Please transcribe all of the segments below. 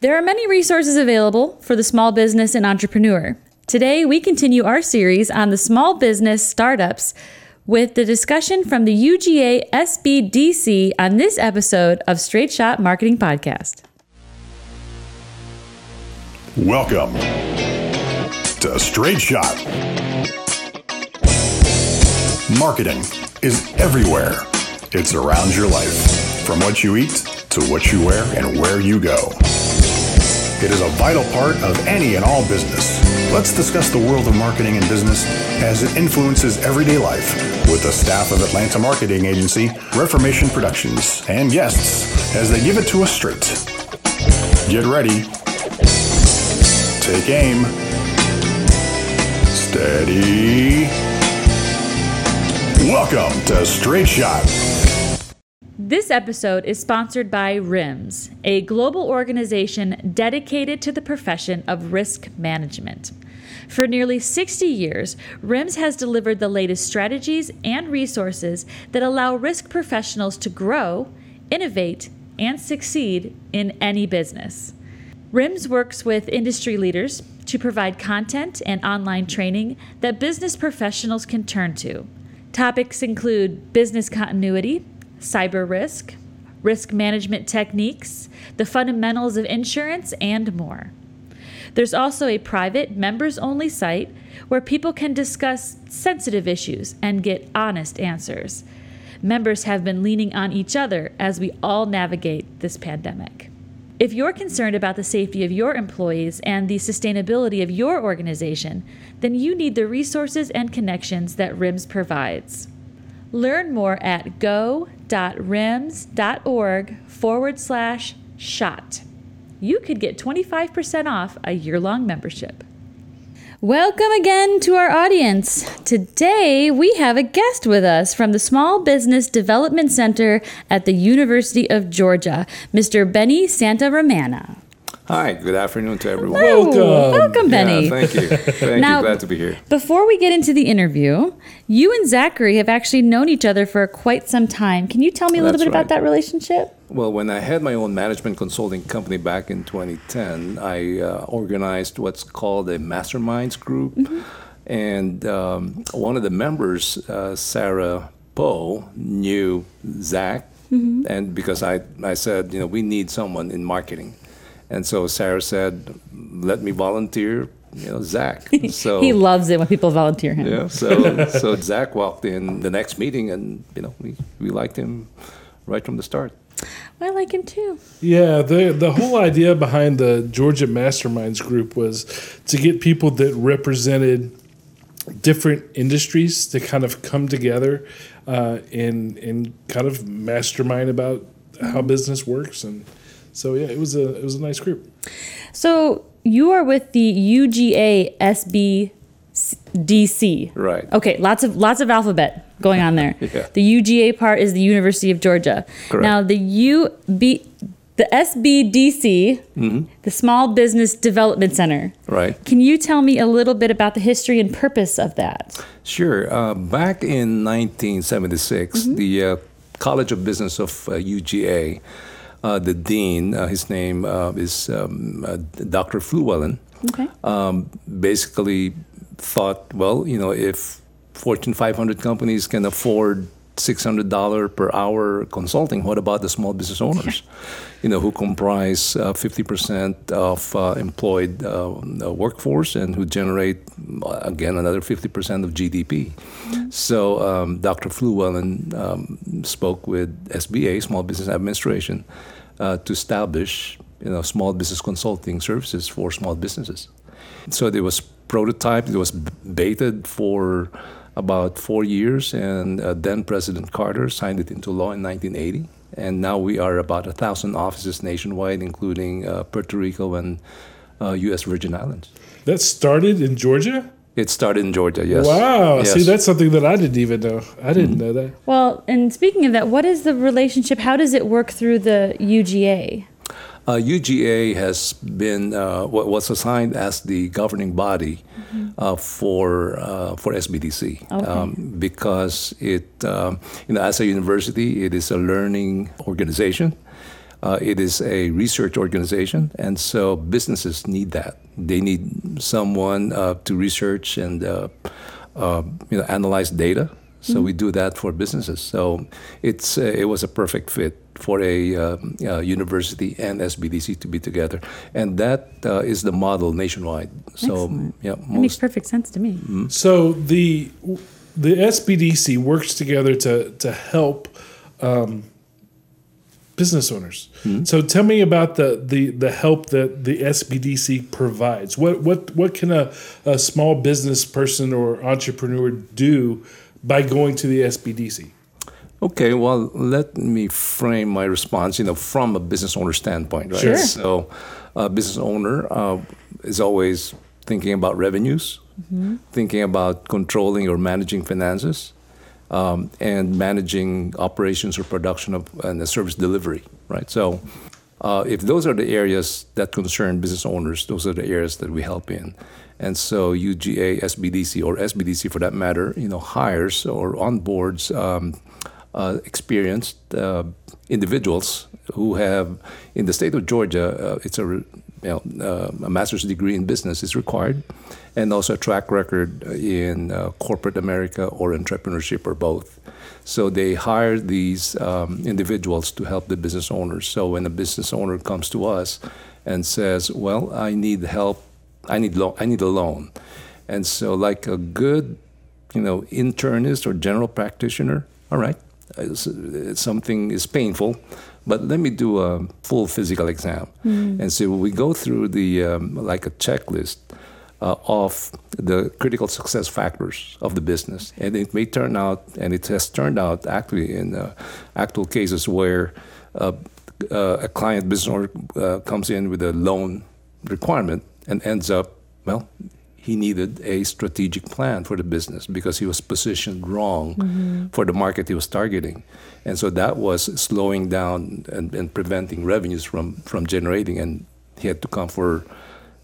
There are many resources available for the small business and entrepreneur. Today, we continue our series on the small business startups with the discussion from the UGA SBDC on this episode of Straight Shot Marketing Podcast. Welcome to Straight Shot. Marketing is everywhere. It's around your life, from what you eat to what you wear and where you go. It is a vital part of any and all business. Let's discuss the world of marketing and business as it influences everyday life with the staff of Atlanta marketing agency Reformation Productions and guests as they give it to us straight. Get ready. Take aim. Steady. Welcome to Straight Shot. This episode is sponsored by RIMS, a global organization dedicated to the profession of risk management. For nearly 60 years, RIMS has delivered the latest strategies and resources that allow risk professionals to grow, innovate, and succeed in any business. RIMS works with industry leaders to provide content and online training that business professionals can turn to. Topics include business continuity, cyber risk, risk management techniques, the fundamentals of insurance, and more. There's also a private, members only site where people can discuss sensitive issues and get honest answers. Members have been leaning on each other as we all navigate this pandemic. If you're concerned about the safety of your employees and the sustainability of your organization, then you need the resources and connections that RIMS provides. Learn more at go.rims.org forward slash shot. You could get 25% off a year long membership. Welcome again to our audience. Today we have a guest with us from the Small Business Development Center at the University of Georgia, Mr. Benny Santaramana. Hi, good afternoon to everyone. Hello. Welcome. Welcome, Benny. Yeah, thank you. Thank Now- you. Glad to be here. Before we get into the interview, you and Zachary have actually known each other for quite some time. Can you tell me a little That's bit about that relationship? Well, when I had my own management consulting company back in 2010, I uh, organized what's called a masterminds group. Mm-hmm. And um, one of the members, uh, Sarah Poe, knew Zach. Mm-hmm. And because I, I said, you know, we need someone in marketing. And so Sarah said, let me volunteer, you know, Zach. So he loves it when people volunteer him. Yeah. So so Zach walked in the next meeting, and you know we, we liked him right from the start. I like him too. Yeah, the the whole idea behind the Georgia Masterminds group was to get people that represented different industries to kind of come together uh, and and kind of mastermind about how business works and so yeah, it was a it was a nice group. So you are with the UGA SBDC. Right. Okay, lots of lots of alphabet going on there. Yeah. The UGA part is the University of Georgia. Correct. Now the UB the SBDC, Mm-hmm. the Small Business Development Center. Right. Can you tell me a little bit about the history and purpose of that? Sure. Uh, back in 1976, the uh, College of Business of uh, UGA, the dean, uh, his name uh, is um, uh, Dr. Flewellen, Okay. um, basically thought, well, you know, if Fortune 500 companies can afford $600 per hour consulting, what about the small business owners, you know, who comprise uh, 50% of uh, employed uh, uh, workforce and who generate, uh, again, another 50% of GDP. So um, Dr. Flewellen um, spoke with SBA, Small Business Administration, uh, to establish, you know, small business consulting services for small businesses. So there was prototyped, it was baited for about four years, and uh, then President Carter signed it into law in 1980. And now we are about a thousand offices nationwide, including uh, Puerto Rico and uh, U.S. Virgin Islands. That started in Georgia. It started in Georgia, yes. Wow. Yes. See, that's something that I didn't even know. I didn't know that. Well, and speaking of that, what is the relationship? How does it work through the UGA? Uh, UGA has been uh, wa- was assigned as the governing body uh, for uh, for SBDC um, because it um, you know as a university it is a learning organization. Uh, it is a research organization, and so businesses need that. They need someone uh, to research and uh, uh, you know analyze data. So Mm-hmm. we do that for businesses. So it's uh, it was a perfect fit for a um, uh, university and SBDC to be together, and that uh, is the model nationwide. So Excellent. yeah, That makes perfect sense to me. So the the SBDC works together to to help um, business owners. So tell me about the, the the help that the SBDC provides. What what what can a, a small business person or entrepreneur do by going to the SBDC? Okay, well, let me frame my response, you know, from a business owner standpoint, right? Sure. So, a business owner uh, is always thinking about revenues, thinking about controlling or managing finances, um, and managing operations or production of and the service delivery, right? So, uh, if those are the areas that concern business owners, those are the areas that we help in. And so UGA, SBDC, or SBDC for that matter, you know, hires or onboards um, uh, experienced uh, individuals who have, in the state of Georgia, uh, it's a you know, uh, a master's degree in business is required, and also a track record in uh, corporate America or entrepreneurship or both. So they hire these um, individuals to help the business owners. So when a business owner comes to us and says, "Well, I need help. I need lo- I need a loan," and so like a good, you know, internist or general practitioner, all right, something is painful, but let me do a full physical exam. And so we go through the um, like a checklist uh, of the critical success factors of the business, and it may turn out, and it has turned out actually in uh, actual cases where uh, uh, a client business owner uh, comes in with a loan requirement and ends up well he needed a strategic plan for the business because he was positioned wrong for the market he was targeting. And so that was slowing down and, and preventing revenues from, from generating. And he had to come for,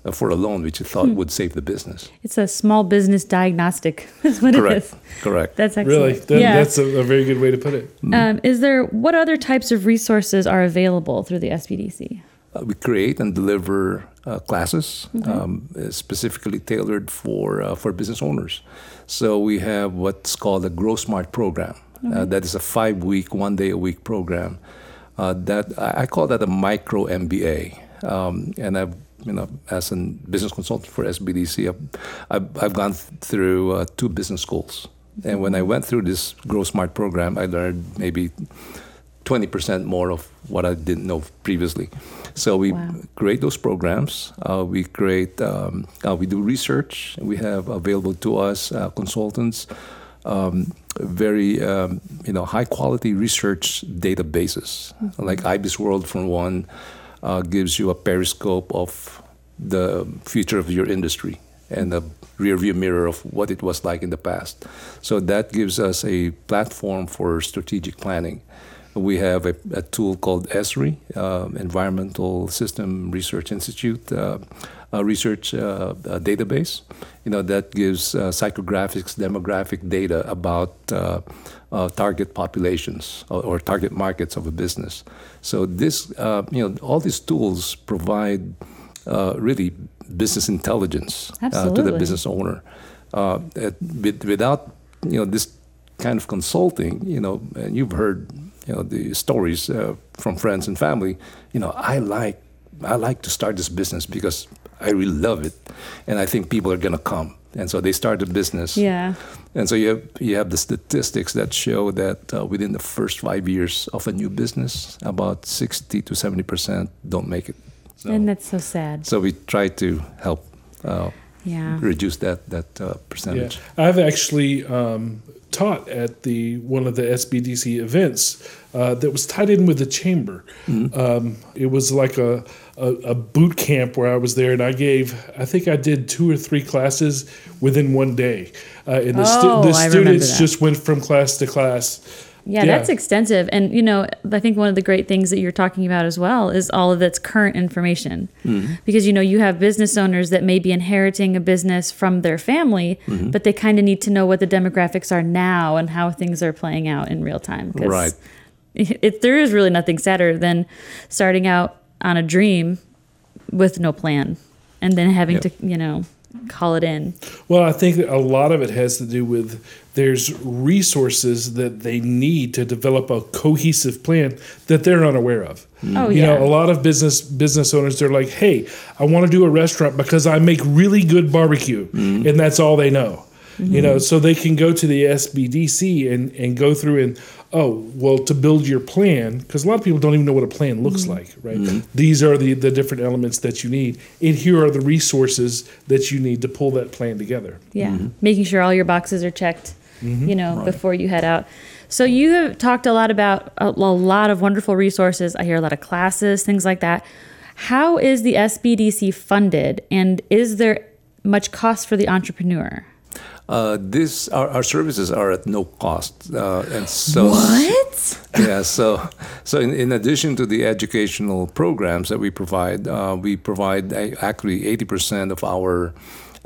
uh, for a loan, which he thought would save the business. It's a small business diagnostic. That's what it Correct. is. Correct. That's excellent. Really, that, yeah. that's a, a very good way to put it. um, is there what other types of resources are available through the SBDC? Uh, we create and deliver uh, classes um, uh, specifically tailored for uh, for business owners. So we have what's called a Grow Smart program. Uh, that is a five week, one day a week program. Uh, that I call that a micro MBA. Um, and I've you know as a business consultant for SBDC, I've, I've, I've gone through uh, two business schools. And when I went through this Grow Smart program, I learned maybe 20% more of what I didn't know previously. So we Wow. create those programs. Uh, we create, um, uh, we do research. We have available to us uh, consultants, um, very, um, you know, high quality research databases. Like IBISWorld, for one, uh, gives you a periscope of the future of your industry and a rear view mirror of what it was like in the past. So that gives us a platform for strategic planning. We have a, a tool called ESRI, uh, Environmental System Research Institute, uh, a research uh, database. You know that gives uh, psychographics, demographic data about uh, uh, target populations or, or target markets of a business. So this, uh, you know, all these tools provide uh, really business intelligence uh, to the business owner. Uh, it- without you know this kind of consulting, you know, and you've heard you know the stories uh, from friends and family. You know, I like I like to start this business because I really love it, and I think people are gonna come, and so they start a business. Yeah. And so you have, you have the statistics that show that uh, within the first five years of a new business, about 60 to 70 percent don't make it. So, And that's so sad. so we try to help uh, Yeah. reduce that that uh, Yeah, percentage. I've actually um, taught at the one of the SBDC events uh, that was tied in with the chamber. Um, it was like a, a a boot camp where I was there, and I gave I think I did two or three classes within one day, uh, and the, stu- Oh, the I students just went from class to class. Yeah, Yeah. that's extensive. And, you know, I think one of the great things that you're talking about as well is all of that's current information. Mm-hmm. Because, you know, you have business owners that may be inheriting a business from their family, mm-hmm. but they kind of need to know what the demographics are now and how things are playing out in real time. Right. if there is really nothing sadder than starting out on a dream with no plan and then having Yeah. to, you know, call it in. Well, I think a lot of it has to do with there's resources that they need to develop a cohesive plan that they're unaware of. Mm. Oh, You yeah. know, a lot of business business owners they're like, "Hey, I want to do a restaurant because I make really good barbecue," mm. and that's all they know. You mm-hmm. know, so they can go to the SBDC and and go through and oh well to build your plan because a lot of people don't even know what a plan looks mm-hmm. like, right? Mm-hmm. These are the the different elements that you need, and here are the resources that you need to pull that plan together. Yeah. Mm-hmm. Making sure all your boxes are checked, you know, before you head out. So you have talked a lot about a, a lot of wonderful resources. I hear a lot of classes, things like that. How is the SBDC funded and is there much cost for the entrepreneur? Uh, this our, our services are at no cost, uh, and so What? yeah. So so in, in addition to the educational programs that we provide, uh, we provide actually eighty percent of our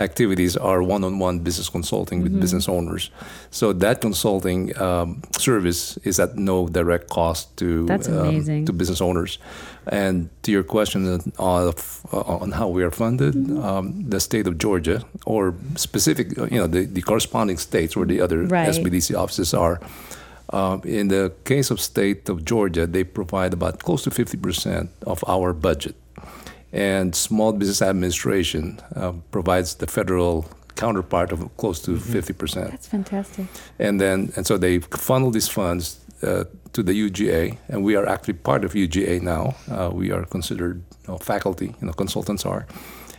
activities are one-on-one business consulting with business owners. So that consulting um, service is at no direct cost to That's um, to business owners. And to your question on, of, uh, on how we are funded, um, the state of Georgia, or specific, uh, you know, the, the corresponding states where the other Right. SBDC offices are. Um, in the case of state of Georgia, they provide about close to 50% of our budget. And Small Business Administration uh, provides the federal counterpart of close to 50% That's fantastic. and then and so they funnel these funds uh, to the UGA, and we are actually part of UGA now. Uh, we are considered you know, faculty, you know, consultants are,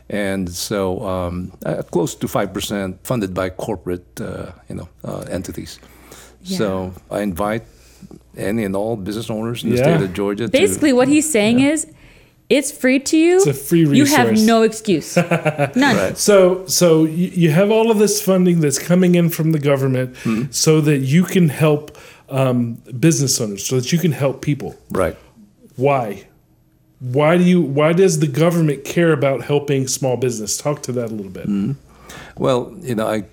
and so um, uh, close to five percent funded by corporate, uh, you know, uh, entities. So I invite any and all business owners in the state of Georgia. Basically, to, what he's saying is it's free to you. It's a free resource. You have no excuse. None. Right. So, so you, you have all of this funding that's coming in from the government, so that you can help um, business owners, so that you can help people. right. Why? Why do you? Why does the government care about helping small business? Talk to that a little bit. Well, you know, I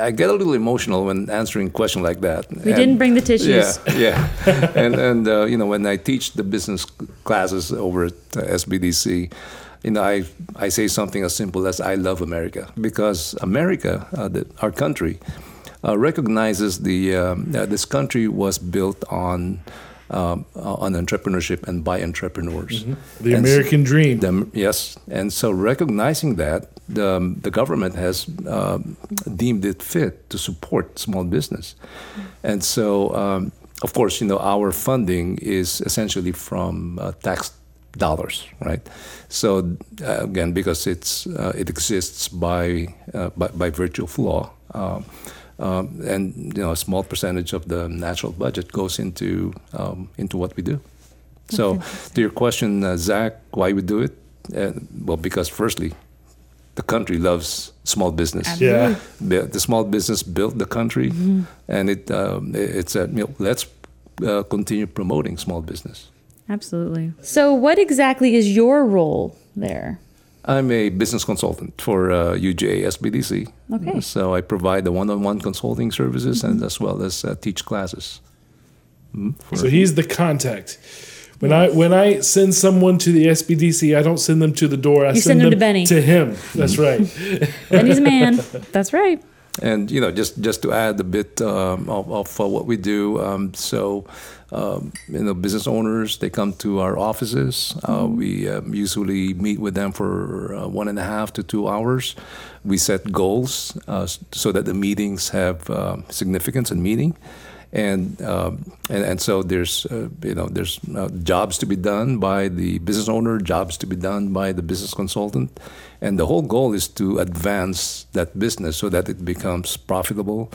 I get a little emotional when answering a question like that. We didn't bring the tissues. Yeah, yeah. and and uh, you know when I teach the business classes over at uh, SBDC, you know I I say something as simple as I love America because America, uh, the, our country, uh, recognizes the um, uh, this country was built on. Um, uh, on entrepreneurship and by entrepreneurs. The And American dream. the, yes, and so recognizing that, the, the government has um, deemed it fit to support small business, and so um, of course, you know, our funding is essentially from uh, tax dollars, right? So uh, again, because it's uh, it exists by, uh, by by virtue of law. Um, and you know, a small percentage of the national budget goes into um, into what we do. So, to your question, uh, Zach, why we do it? Uh, well, because firstly, the country loves small business. Yeah. The, the small business built the country, and it um, it- it's a you know, let's uh, continue promoting small business. Absolutely. So, what exactly is your role there? I'm a business consultant for uh, UGA SBDC. Okay. So I provide the one-on-one consulting services and as well as uh, teach classes. Mm, for- So he's the contact. When I when I send someone to the SBDC, I don't send them to the door. I You send them to Benny. to him. That's right. Benny's a man. That's right. And you know, just just to add a bit um, of, of uh, what we do. Um, so, um, you know, business owners they come to our offices. Uh, we um, usually meet with them for uh, one and a half to two hours. We set goals uh, so that the meetings have um, significance and meaning. And, um, and and so there's uh, you know there's uh, jobs to be done by the business owner, jobs to be done by the business consultant, and the whole goal is to advance that business so that it becomes profitable,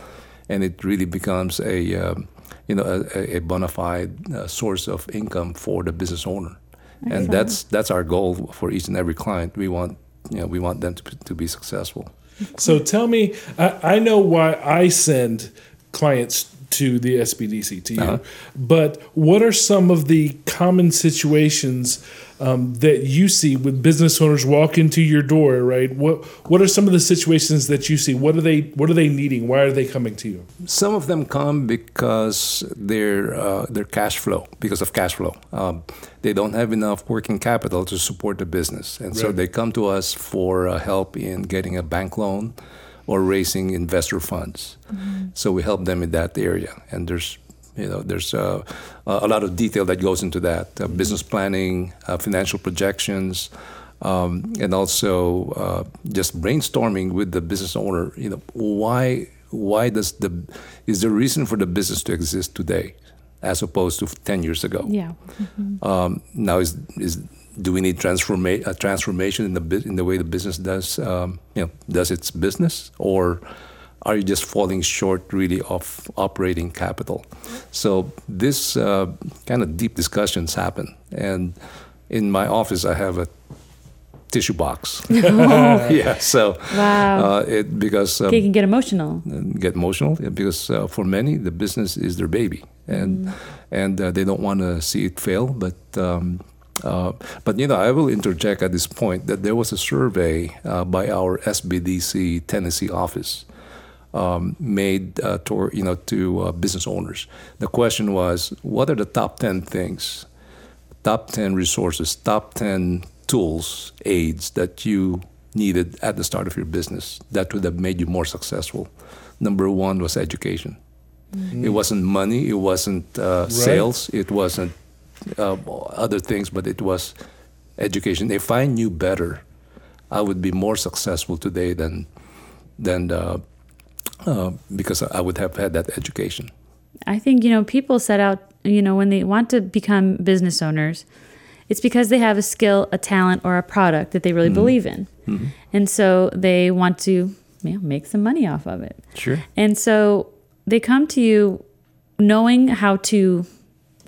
and it really becomes a um, you know a, a bona fide uh, source of income for the business owner, and that's that's our goal for each and every client. We want you know we want them to, to be successful. So tell me, I, I know why I send clients to the SBDC to you. Uh-huh. But what are some of the common situations um, that you see when business owners walk into your door? Right. What What are some of the situations that you see? What are they What are they needing? Why are they coming to you? Some of them come because their uh, their cash flow because of cash flow. Um, they don't have enough working capital to support the business, and right. so they come to us for uh, help in getting a bank loan or raising investor funds. Mm-hmm. So we help them in that area, and there's you know there's uh, a lot of detail that goes into that uh, business planning, uh, financial projections. Um, and also uh, just brainstorming with the business owner. You know, why why does the is there a reason for the business to exist today, as opposed to ten years ago? Yeah. Mm-hmm. Um, now is is do we need transforma- a transformation in the in the way the business does um, you know does its business? Or are you just falling short really of operating capital? So this uh, kind of deep discussions happen. And in my office i have a tissue box. Yeah so wow. uh, it because um, can get emotional. get emotional because uh, for many the business is their baby. And mm. and uh, they don't want to see it fail but um, uh, but you know, I will interject at this point that there was a survey uh, by our SBDC Tennessee office um, made uh, to you know to uh, business owners. The question was, what are the top ten things, top ten resources, top ten tools, aids that you needed at the start of your business that would have made you more successful? Number one was education. Mm-hmm. It wasn't money. It wasn't uh, right. sales. It wasn't uh, other things, but it was education. If I knew better, I would be more successful today than than uh, uh, because I would have had that education. I think you know people set out you know when they want to become business owners, it's because they have a skill, a talent, or a product that they really mm-hmm. believe in, mm-hmm. and so they want to you know, make some money off of it. Sure. And so they come to you knowing how to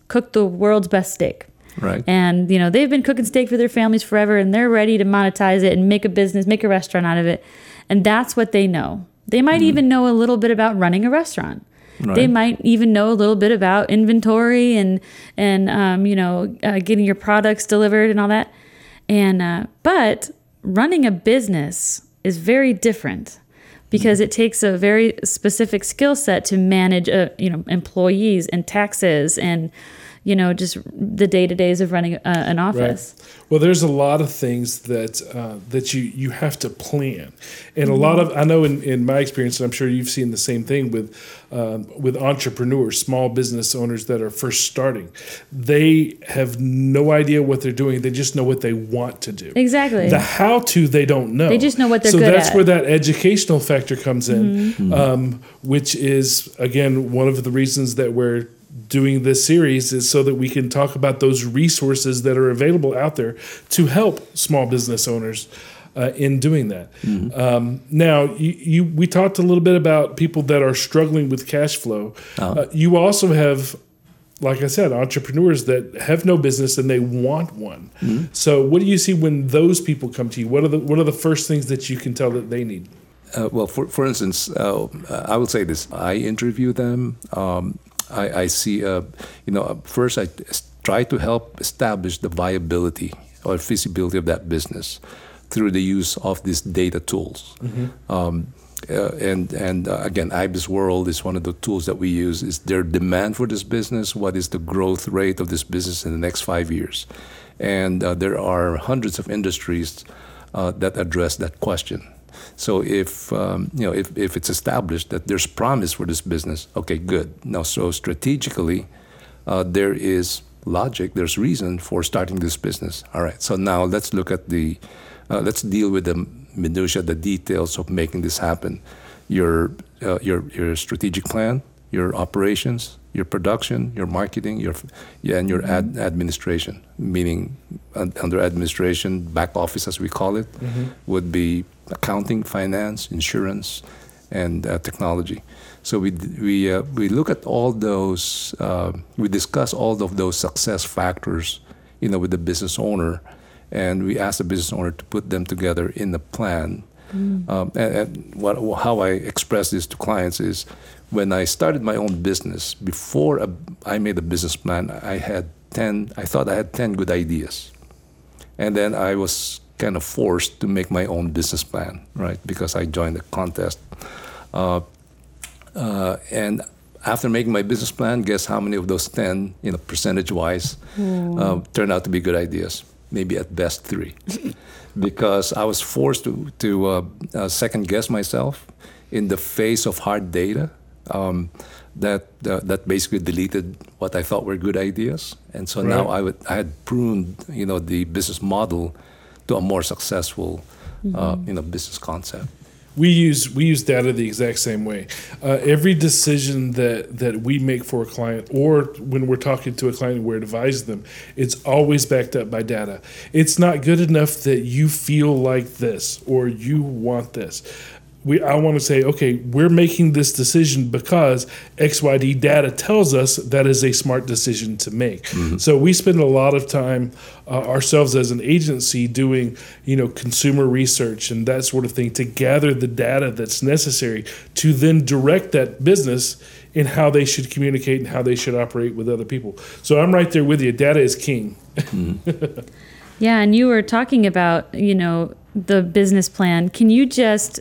cook the world's best steak. Right. And, you know, they've been cooking steak for their families forever and they're ready to monetize it and make a business, make a restaurant out of it. And that's what they know. They might mm-hmm. even know a little bit about running a restaurant. Right. They might even know a little bit about inventory and and um, you know uh, getting your products delivered and all that. And uh, but running a business is very different because it takes a very specific skill set to manage uh, you know employees and taxes and you know, just the day to days of running uh, an office. Right. Well, there's a lot of things that uh, that you you have to plan, and mm-hmm. a lot of I know in, in my experience, and I'm sure you've seen the same thing with um, with entrepreneurs, small business owners that are first starting. They have no idea what they're doing; they just know what they want to do. Exactly. The how to they don't know. They just know what they're so good that's where that educational factor comes in, mm-hmm. um, which is again one of the reasons that we're doing this series is so that we can talk about those resources that are available out there to help small business owners uh, in doing that. Mm-hmm. Um, now, you, you, we talked a little bit about people that are struggling with cash flow. Uh-huh. Uh, you also have, like I said, entrepreneurs that have no business and they want one. Mm-hmm. So, what do you see when those people come to you? What are the what are the first things that you can tell that they need? Uh, well, for, for instance, uh, I will say this I interview them. Um, I, I see, uh, you know, first I try to help establish the viability or feasibility of that business through the use of these data tools. Mm-hmm. Um, uh, and and uh, again, IBISWorld is one of the tools that we use. Is there demand for this business? What is the growth rate of this business in the next five years? And uh, there are hundreds of industries uh, that address that question. So if um, you know if, if it's established that there's promise for this business, okay, good. Now, so strategically, uh, there is logic, there's reason for starting this business. All right. So now let's look at the uh, let's deal with the minutia, the details of making this happen. Your uh, your your strategic plan, your operations, your production, your marketing, your yeah, and your ad- administration. Meaning, under administration, back office as we call it, mm-hmm. would be accounting, finance, insurance, and uh, technology. So we we uh, we look at all those. Uh, we discuss all of those success factors, you know, with the business owner, and we ask the business owner to put them together in a plan Um, and and what, how I express this to clients is when I started my own business, before a, I made a business plan, I had 10, I thought I had 10 good ideas. And then I was kind of forced to make my own business plan, right? Because I joined the contest. Uh, uh, and after making my business plan, guess how many of those 10, you know, percentage wise, uh, turned out to be good ideas? Maybe at best three. because I was forced to, to uh, uh, second guess myself in the face of hard data. Um, that uh, that basically deleted what I thought were good ideas, and so now I would I had pruned you know the business model to a more successful uh, you know business concept. We use we use data the exact same way. Uh, every decision that that we make for a client, or when we're talking to a client and we're advising them, it's always backed up by data. It's not good enough that you feel like this or you want this. We, I want to say, okay, we're making this decision because XYD data tells us that is a smart decision to make. So we spend a lot of time uh, ourselves as an agency doing, you know, consumer research and that sort of thing to gather the data that's necessary to then direct that business in how they should communicate and how they should operate with other people. So I'm right there with you. Data is king. Yeah, and you were talking about, you know, the business plan. Can you just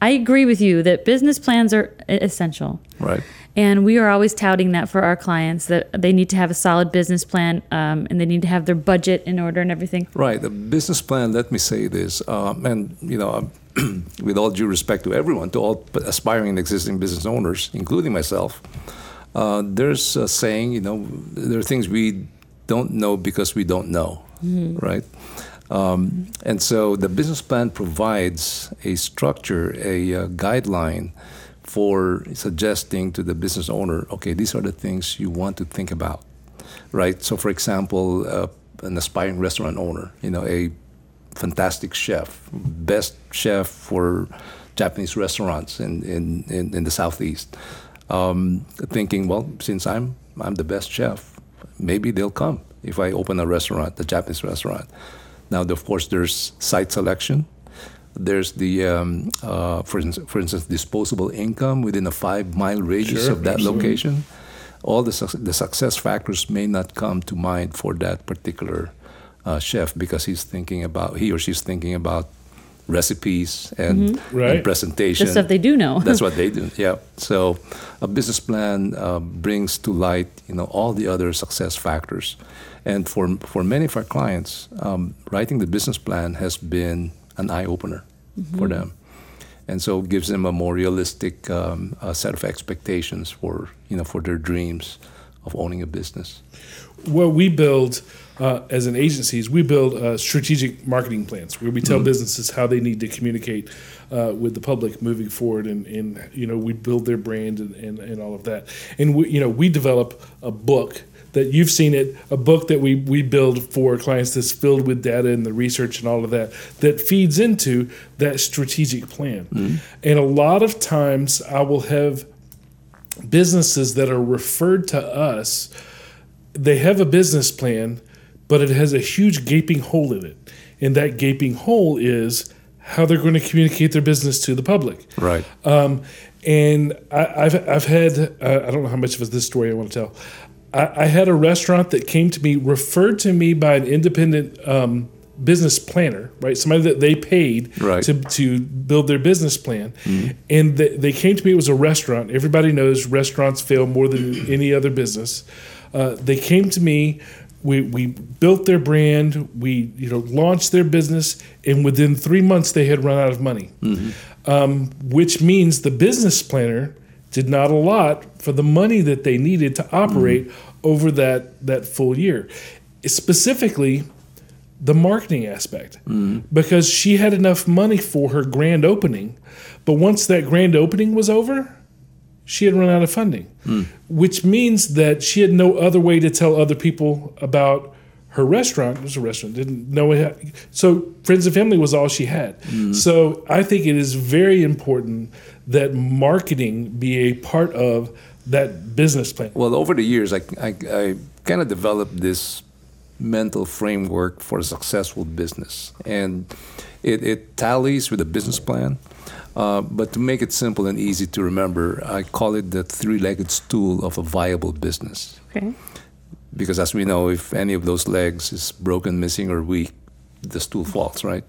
I agree with you that business plans are essential. Right. And we are always touting that for our clients that they need to have a solid business plan um, and they need to have their budget in order and everything. Right. The business plan, let me say this, um, and you know, with all due respect to everyone, to all aspiring and existing business owners, including myself, uh, there's a saying, you know, there are things we don't know because we don't know, right? Um, and so the business plan provides a structure, a uh, guideline for suggesting to the business owner, okay, these are the things you want to think about, right? So, for example, uh, an aspiring restaurant owner, you know, a fantastic chef, best chef for Japanese restaurants in, in, in, in the southeast, um, thinking, well, since I'm I'm the best chef, maybe they'll come if I open a restaurant, a Japanese restaurant. Now, of course, there's site selection. There's the, um, uh, for, instance, for instance, disposable income within a five mile radius Sure, of that absolutely. location. All the, suc- the success factors may not come to mind for that particular uh, chef because he's thinking about, he or she's thinking about recipes and, Right. and presentation. The stuff they do know. That's what they do. Yeah. So a business plan uh, brings to light, you know, all the other success factors, and for for many of our clients, um, writing the business plan has been an eye opener for them, and so it gives them a more realistic um, uh, set of expectations for you know for their dreams of owning a business. what we build uh, as an agency is we build uh, strategic marketing plans where we tell businesses how they need to communicate uh, with the public moving forward and, and you know we build their brand and, and, and all of that. And we you know we develop a book that you've seen it a book that we, we build for clients that's filled with data and the research and all of that that feeds into that strategic plan. And a lot of times i will have businesses that are referred to us they have a business plan, but it has a huge gaping hole in it. And that gaping hole is how they're going to communicate their business to the public. Right. Um, and I, I've, I've had, uh, I don't know how much of this story I want to tell. I, I had a restaurant that came to me, referred to me by an independent um, business planner, right? Somebody that they paid Right. to, to build their business plan. And they, they came to me, it was a restaurant. Everybody knows restaurants fail more than any other business. Uh, they came to me. We, we built their brand. We you know launched their business, and within three months they had run out of money, mm-hmm. um, which means the business planner did not allot for the money that they needed to operate mm-hmm. over that that full year. Specifically, the marketing aspect mm-hmm. because she had enough money for her grand opening but once that grand opening was over she had run out of funding which means that she had no other way to tell other people about her restaurant. It was a restaurant. Didn't know it had, so friends and family was all she had. So i think it is very important that marketing be a part of that business plan. Well, over the years, I, I, I kind of developed this mental framework for a successful business. And it, it tallies with a business plan. Uh, but to make it simple and easy to remember, I call it the three-legged stool of a viable business. Okay. Because as we know, if any of those legs is broken, missing, or weak, the stool falls, right?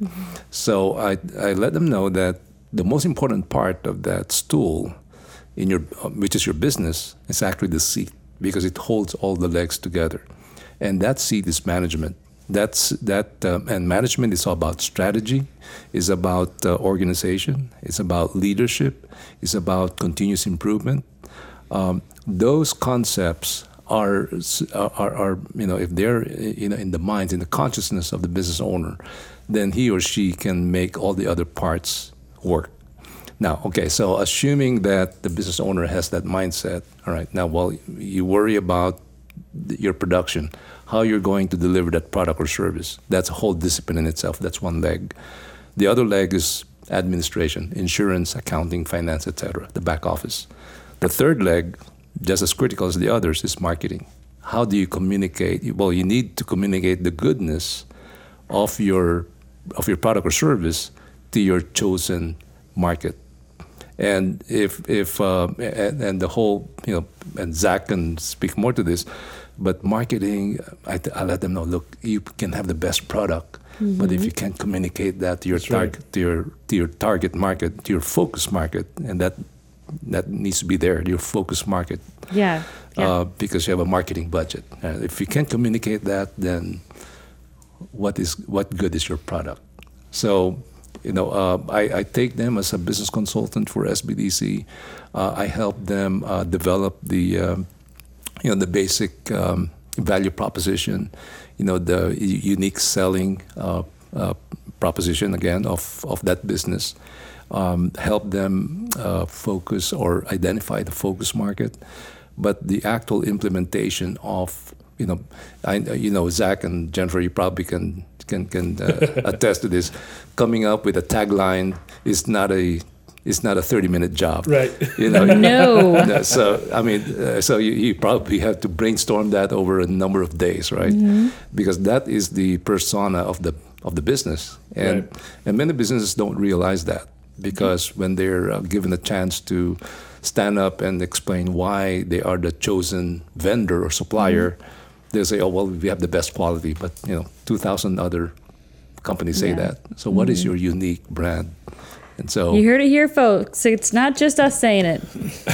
So I, I let them know that the most important part of that stool, in your, which is your business, is actually the seat because it holds all the legs together, and that seat is management. That's that, um, and management is all about strategy, is about uh, organization, it's about leadership, it's about continuous improvement. Um, those concepts are, are, are, you know, if they're you know, in the minds, in the consciousness of the business owner, then he or she can make all the other parts work. Now, okay, so assuming that the business owner has that mindset, all right, now, well, you worry about your production, how you're going to deliver that product or service. That's a whole discipline in itself. That's one leg. The other leg is administration, insurance, accounting, finance, etc., the back office. The third leg, just as critical as the others, is marketing. How do you communicate? Well, you need to communicate the goodness of your of your product or service to your chosen market. And if if uh, and, and, the whole you know and Zach can speak more to this, but marketing, I, I let them know. Look, you can have the best product, mm-hmm. but if you can't communicate that to your target right. to your to your target market, to your focus market, and that that needs to be there, your focus market. Yeah. yeah. Uh, because you have a marketing budget. Uh, if you can't communicate that, then what is what good is your product? So you know, uh, I, I, take them as a business consultant for SBDC. Uh, I help them uh, develop the, um, you know, the basic um, value proposition, you know, the unique selling uh, uh, proposition again of, of that business. Um, help them uh, focus or identify the focus market, but the actual implementation of you know, I, you know, Zach and Jennifer, you probably can can can uh, attest to this. Coming up with a tagline is not a it's not a 30 minute job right you know no so i mean uh, so you, you, probably have to brainstorm that over a number of days right mm-hmm. because that is the persona of the of the business and right. and many businesses don't realize that because mm-hmm. when they're uh, given a chance to stand up and explain why they are the chosen vendor or supplier mm-hmm they say, oh, well, we have the best quality, but, you know, 2,000 other companies say yeah. that. So, what mm-hmm. is your unique brand? And so you heard it here, folks. It's not just us saying it.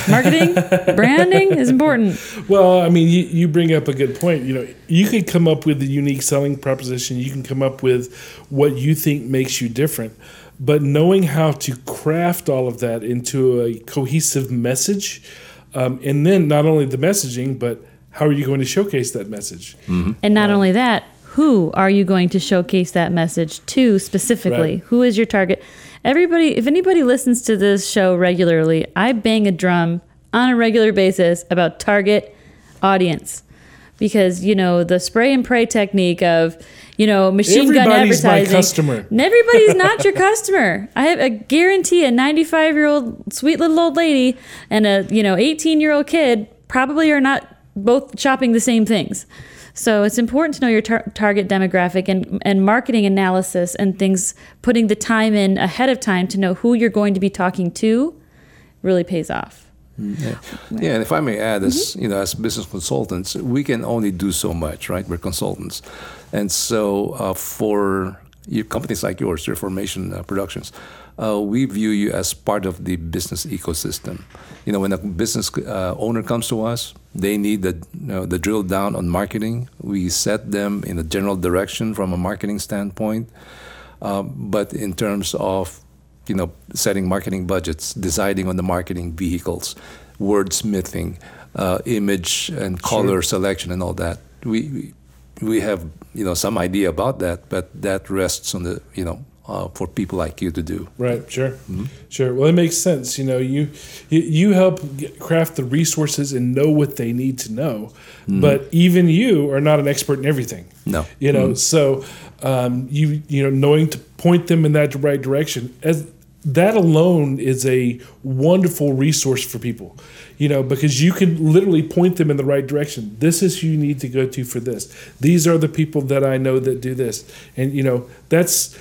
Marketing, branding is important. Well, I mean, you, you bring up a good point. You know, you could come up with a unique selling proposition. You can come up with what you think makes you different. But knowing how to craft all of that into a cohesive message, um, and then not only the messaging, but how are you going to showcase that message? Mm-hmm. And not only that, who are you going to showcase that message to specifically? Right. Who is your target? Everybody, if anybody listens to this show regularly, I bang a drum on a regular basis about target audience because you know the spray and pray technique of you know machine gun advertising. My customer. Everybody's not your customer. I have a guarantee a 95 year old sweet little old lady and a you know 18 year old kid probably are not both shopping the same things. So it's important to know your tar- target demographic and, and marketing analysis and things, putting the time in ahead of time to know who you're going to be talking to really pays off. Mm, yeah. yeah, and if I may add, as mm-hmm. you know, as business consultants, we can only do so much, right? We're consultants, and so uh, for companies like yours, Reformation uh, Productions, uh, we view you as part of the business ecosystem. You know, when a business uh, owner comes to us, they need the, you know, the drill down on marketing. We set them in a general direction from a marketing standpoint. Um, but in terms of, you know, setting marketing budgets, deciding on the marketing vehicles, wordsmithing, uh, image and color sure. selection and all that, we, we have, you know, some idea about that, but that rests on the, you know, uh, for people like you to do. Right. Sure. Mm-hmm. Sure. Well, it makes sense. You know, you you help craft the resources and know what they need to know, mm-hmm. but even you are not an expert in everything. No. You know, mm-hmm. so um, you you know knowing to point them in that right direction as that alone is a wonderful resource for people you know because you can literally point them in the right direction this is who you need to go to for this these are the people that i know that do this and you know that's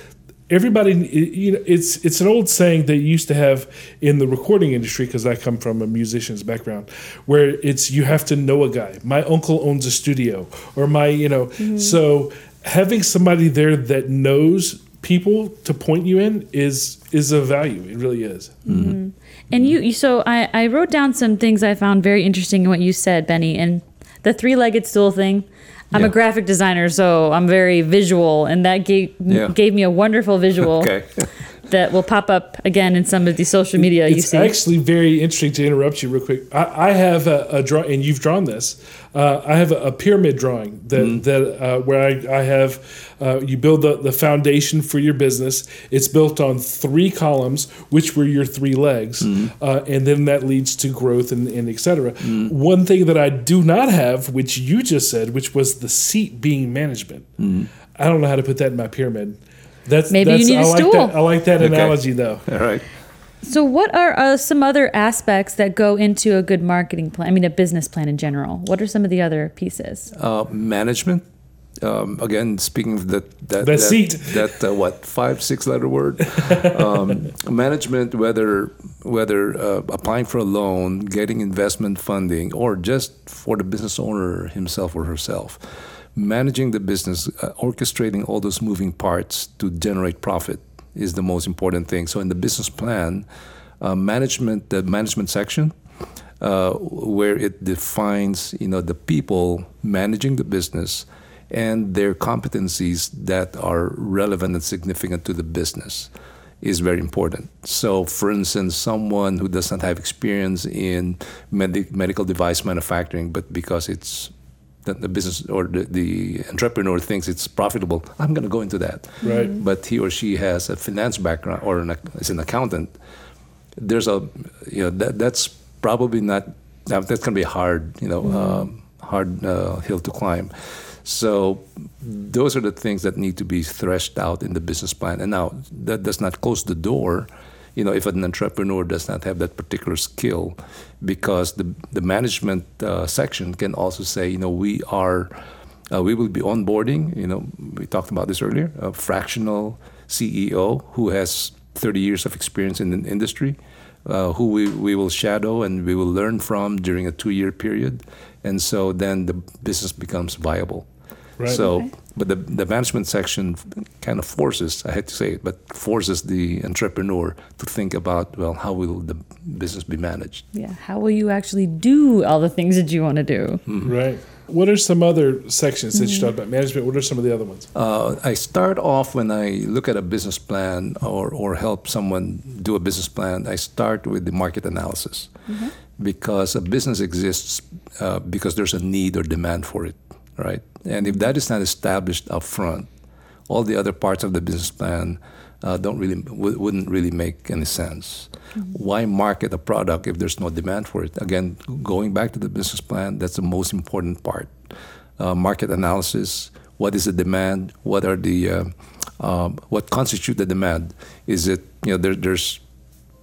everybody you know it's it's an old saying they used to have in the recording industry because I come from a musician's background where it's you have to know a guy. My uncle owns a studio or my you know. Mm-hmm. So having somebody there that knows people to point you in is is a value. It really is. Mm-hmm. Mm-hmm. And you, you so I, I wrote down some things I found very interesting in what you said, Benny, and the three-legged stool thing. I'm a graphic designer, so I'm very visual, and that gave Yeah. gave me a wonderful visual Okay. That will pop up again in some of the social media you it's see. actually very interesting to interrupt you real quick. I, I have a, a drawing, and you've drawn this. Uh, I have a, a pyramid drawing that that uh, where I, I have uh, you build the, the foundation for your business. It's built on three columns, which were your three legs, uh, and then that leads to growth and, and et cetera. One thing that I do not have, which you just said, which was the seat being management. I don't know how to put that in my pyramid. That's Maybe you that's, need a I like stool. That, I like that Okay. analogy though. All right. So, what are uh, some other aspects that go into a good marketing plan? I mean, a business plan in general. What are some of the other pieces? Uh, management. Um, again, speaking of that, that, That seat. that uh, what five six letter word, um, management. Whether whether uh, applying for a loan, getting investment funding, or just for the business owner himself or herself, managing the business, uh, orchestrating all those moving parts to generate profit is the most important thing. So in the business plan, uh, management, the management section, uh, where it defines you know the people managing the business and their competencies that are relevant and significant to the business is very important. So, for instance, someone who does not have experience in medi- medical device manufacturing, but because it's that the business or the, the entrepreneur thinks it's profitable, I'm going to go into that. Right. But he or she has a finance background or an, is an accountant. There's a, you know, that, that's probably not, that's going to be a hard, you know, um, hard uh, hill to climb. So those are the things that need to be threshed out in the business plan. And now that does not close the door, you know, if an entrepreneur does not have that particular skill, because the the management uh, section can also say, you know, we are, uh, we will be onboarding. You know, we talked about this earlier. A fractional CEO who has 30 years of experience in the industry. Uh, who we, we will shadow and we will learn from during a two year period. And so then the business becomes viable. Right. So, Okay. but the, the management section kind of forces, I hate to say it, but forces the entrepreneur to think about, well, how will the business be managed? Yeah, how will you actually do all the things that you want to do? Right. What are some other sections that you talked about? Management. What are some of the other ones? Uh, I start off when I look at a business plan or, or help someone do a business plan, I start with the market analysis because a business exists uh, because there's a need or demand for it, right? And if that is not established up front, all the other parts of the business plan uh, don't really w- wouldn't really make any sense. Why market a product if there's no demand for it? Again, going back to the business plan, that's the most important part. Uh, market analysis. What is the demand? What are the uh, um, what constitute the demand? Is it you know there, there's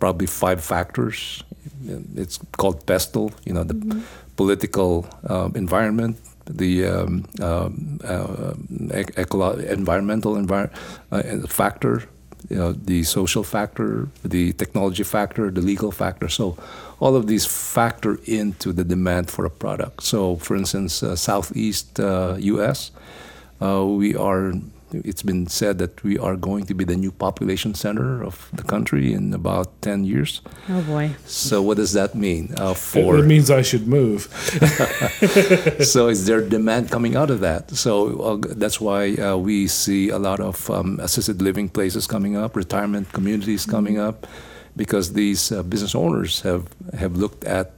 probably five factors. It's called PESTEL. You know the political um, environment, the um, um, uh, ecolo- environmental envir- uh, factor, you know, the social factor, the technology factor, the legal factor. So all of these factor into the demand for a product. So, for instance, uh, Southeast uh, U.S., uh, we are. It's been said that we are going to be the new population center of the country in about 10 years. Oh boy. So, what does that mean uh, It, for? it means I should move. so is there demand coming out of that? So uh, that's why uh, we see a lot of um, assisted living places coming up, retirement communities coming up, because these uh, business owners have have looked at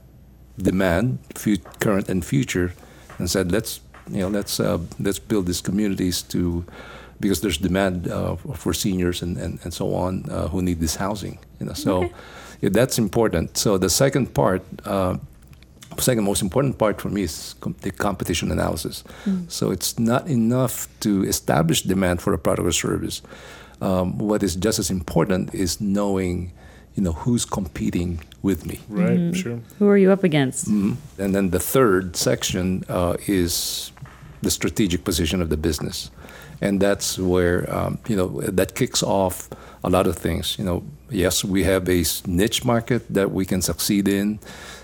demand, fu- current and future, and said let's you know let's uh, let's build these communities to because there's demand uh, for seniors and, and, and so on uh, who need this housing. You know, so yeah, that's important. So the second part. Uh, second most important part for me is com- the competition analysis. So it's not enough to establish demand for a product or service. Um, what is just as important is knowing, you know, who's competing with me. Right. Sure. Who are you up against? And then the third section uh, is the strategic position of the business. And that's where um, you know that kicks off a lot of things. You know, yes, we have a niche market that we can succeed in.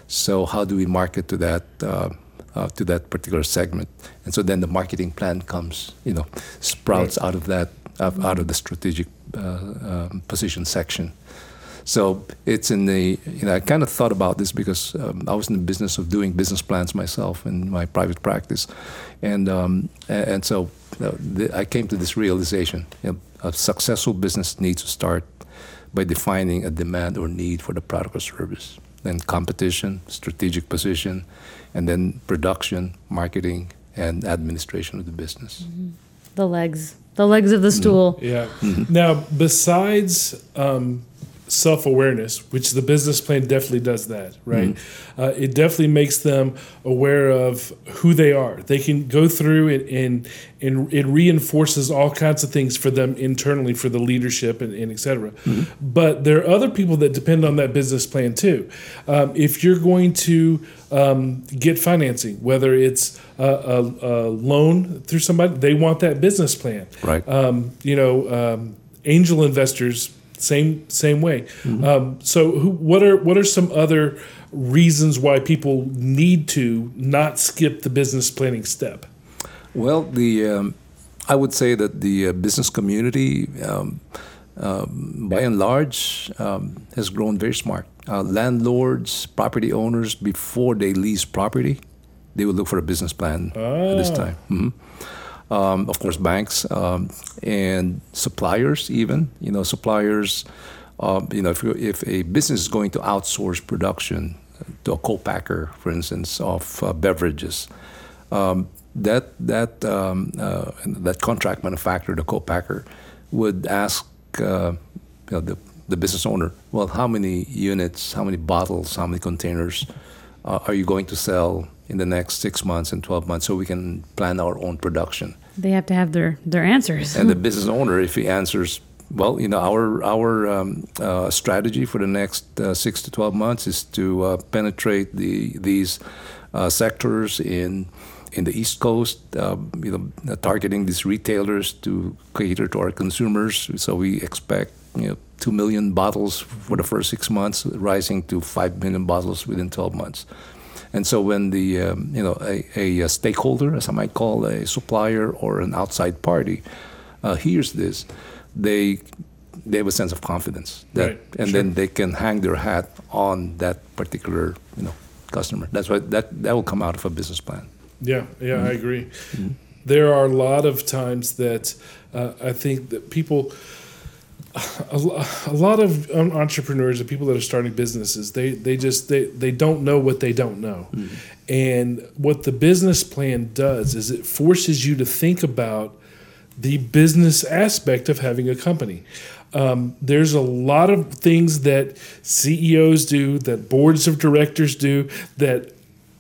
So how do we market to that? Uh, uh, to that particular segment, and so then the marketing plan comes, you know, sprouts out of that, out of the strategic uh, um, position section. So it's in the, you know, I kind of thought about this because um, I was in the business of doing business plans myself in my private practice. And, um, and so the, I came to this realization you know, a successful business needs to start by defining a demand or need for the product or service. Then competition, strategic position, and then production, marketing, and administration of the business. Mm-hmm. The legs, the legs of the mm-hmm. stool. Yeah. Mm-hmm. Now, besides um, self awareness, which the business plan definitely does that, right? Uh, it definitely makes them aware of who they are. They can go through it and and it reinforces all kinds of things for them internally for the leadership and, and et cetera. But there are other people that depend on that business plan too. Um, if you're going to um, get financing, whether it's a, a, a loan through somebody, they want that business plan Right. um, you know, um, angel investors, same same way. Um, so, who, what are what are some other reasons why people need to not skip the business planning step? Well, the um, I would say that the uh, business community, um, um, by and large, um, has grown very smart. Uh, landlords, property owners, before they lease property, they will look for a business plan at this time. Mhm. Um, of course, banks um, and suppliers, even you know, suppliers. Um, you know, if if a business is going to outsource production to a co-packer, for instance, of uh, beverages, um, that that um, uh, that contract manufacturer, the co-packer, would ask uh, you know, the the business owner, well, how many units, how many bottles, how many containers uh, are you going to sell in the next six months and twelve months, so we can plan our own production. They have to have their their answers. And the business owner, if he answers, well, you know, our our um, uh, strategy for the next uh, six to twelve months is to uh, penetrate the these uh, sectors in in the East Coast, uh, you know, targeting these retailers to cater to our consumers. So we expect, you know, two million bottles for the first six months, rising to five million bottles within twelve months. And so when the um, you know a, a, stakeholder, as I might call a supplier or an outside party, uh, hears this, they they have a sense of confidence that, Right, and sure. then they can hang their hat on that particular you know customer. That's why that that will come out of a business plan. Yeah, yeah, I agree. There are a lot of times that uh, I think that people, a, a lot of entrepreneurs and people that are starting businesses, they they just they they don't know what they don't know, and what the business plan does is it forces you to think about the business aspect of having a company. Um, there's a lot of things that CEOs do, that boards of directors do, that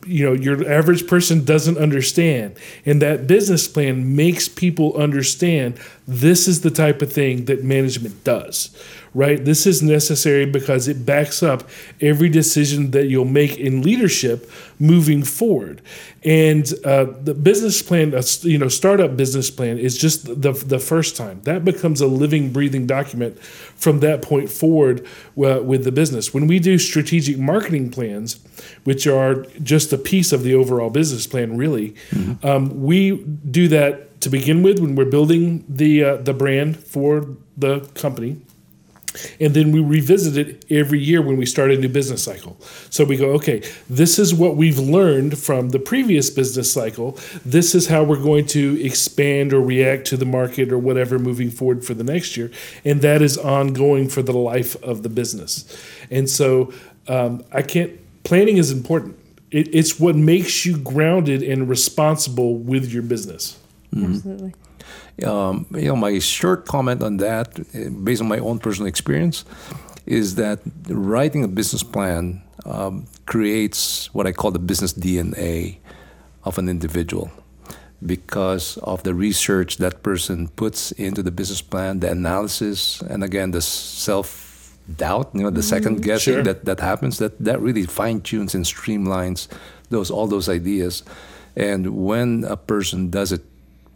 you know your average person doesn't understand. And that business plan makes people understand this is the type of thing that management does right? This is necessary because it backs up every decision that you'll make in leadership moving forward. And uh, the business plan uh, you know startup business plan is just the, the first time. That becomes a living breathing document from that point forward uh, with the business. When we do strategic marketing plans which are just a piece of the overall business plan, really. Um, we do that to begin with when we're building the uh, the brand for the company, and then we revisit it every year when we start a new business cycle. So we go, okay, this is what we've learned from the previous business cycle. This is how we're going to expand or react to the market or whatever moving forward for the next year, and that is ongoing for the life of the business. And so um, I can't. Planning is important. It, it's what makes you grounded and responsible with your business. Absolutely. Um, you know, my short comment on that, uh, based on my own personal experience, is that writing a business plan um, creates what I call the business DNA of an individual because of the research that person puts into the business plan, the analysis, and again, the self doubt, you know, the second guessing Sure. that, that happens, that, that really fine tunes and streamlines those all those ideas. And when a person does it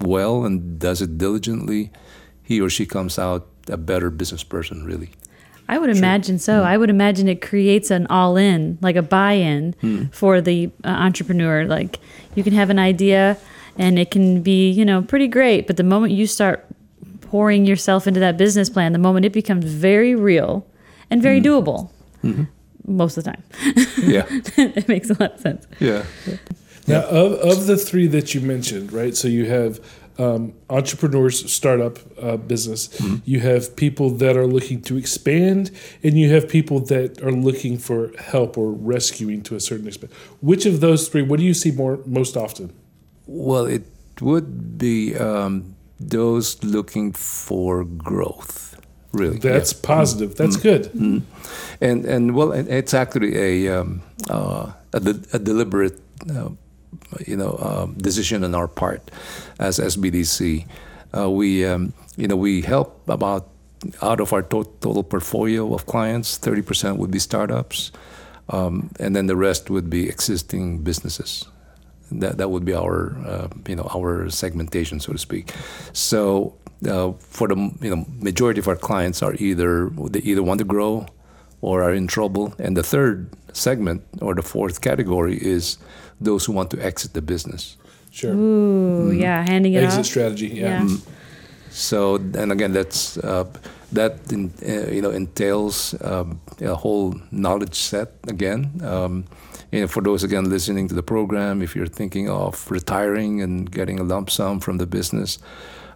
well and does it diligently, he or she comes out a better business person, really. I would imagine so. Mm. I would imagine it creates an all in, like a buy in mm. for the uh, entrepreneur. Like you can have an idea and it can be, you know, pretty great. But the moment you start pouring yourself into that business plan, the moment it becomes very real and very mm. doable, mm-hmm. most of the time, Yeah, it makes a lot of sense. yeah. Now, of, of the three that you mentioned, right? So you have um, entrepreneurs, startup uh, business. You have people that are looking to expand, and you have people that are looking for help or rescuing to a certain extent. Which of those three? What do you see more most often? Well, it would be um, those looking for growth, really. That's Yeah. positive. That's good. and and well, it's actually a um, uh, a, de- a deliberate, uh, you know, um, decision on our part as SBDC. Uh, we um, you know we help about out of our to- total portfolio of clients, thirty percent would be startups, um, and then the rest would be existing businesses. That that would be our uh, you know our segmentation, so to speak. So. Uh, for the you know majority of our clients are either they either want to grow or are in trouble. And the third segment or the fourth category is those who want to exit the business. Sure. Ooh, yeah, handing it Exit off. strategy. Yeah. Yeah. Mm-hmm. So and again, that's uh, that in, uh, you know entails um, a whole knowledge set again. Um, you know, for those again listening to the program, if you're thinking of retiring and getting a lump sum from the business,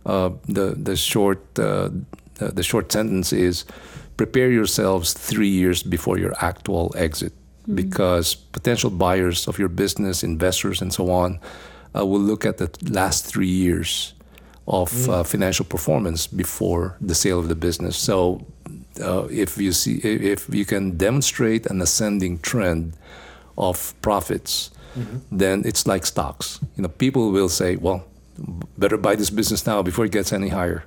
uh, the the short uh, the the short sentence is prepare yourselves three years before your actual exit, because potential buyers of your business, investors, and so on, uh, will look at the last three years of uh, financial performance before the sale of the business. So, uh, if you see, if you can demonstrate an ascending trend of profits, then it's like stocks. You know, people will say, "Well, better buy this business now before it gets any higher."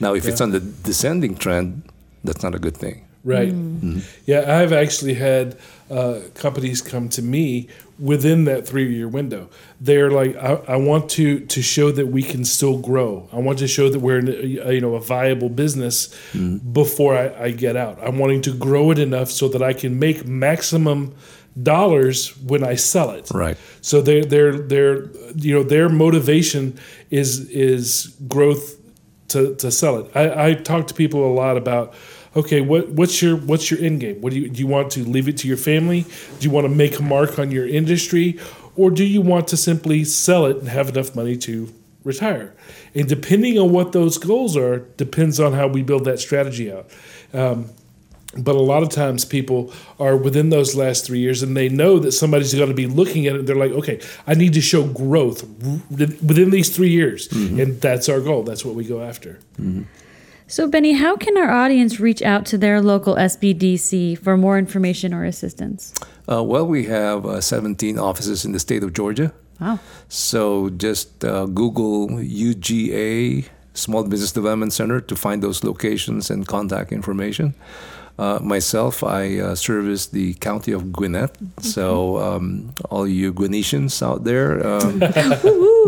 Now, if it's on the descending trend, that's not a good thing. Right. Mm. Mm-hmm. Yeah, I've actually had uh, companies come to me within that three year window. They're like, I, I want to to show that we can still grow. I want to show that we're a, you know a viable business mm-hmm. before I, I get out. I'm wanting to grow it enough so that I can make maximum dollars when I sell it. Right. So their their their you know their motivation is is growth to, to sell it. I, I talk to people a lot about okay, what what's your what's your end game? What do you do you want to leave it to your family? Do you want to make a mark on your industry? Or do you want to simply sell it and have enough money to retire? And depending on what those goals are, depends on how we build that strategy out. Um, but a lot of times people are within those last three years and they know that somebody's going to be looking at it. They're like, okay, I need to show growth within these three years. And that's our goal. That's what we go after. So, Benny, how can our audience reach out to their local SBDC for more information or assistance? Uh, well, we have uh, 17 offices in the state of Georgia. Wow. So just uh, Google UGA Small Business Development Center to find those locations and contact information. Uh, myself, I uh, service the county of Gwinnett. So um, all you Gwinnetians out there, um,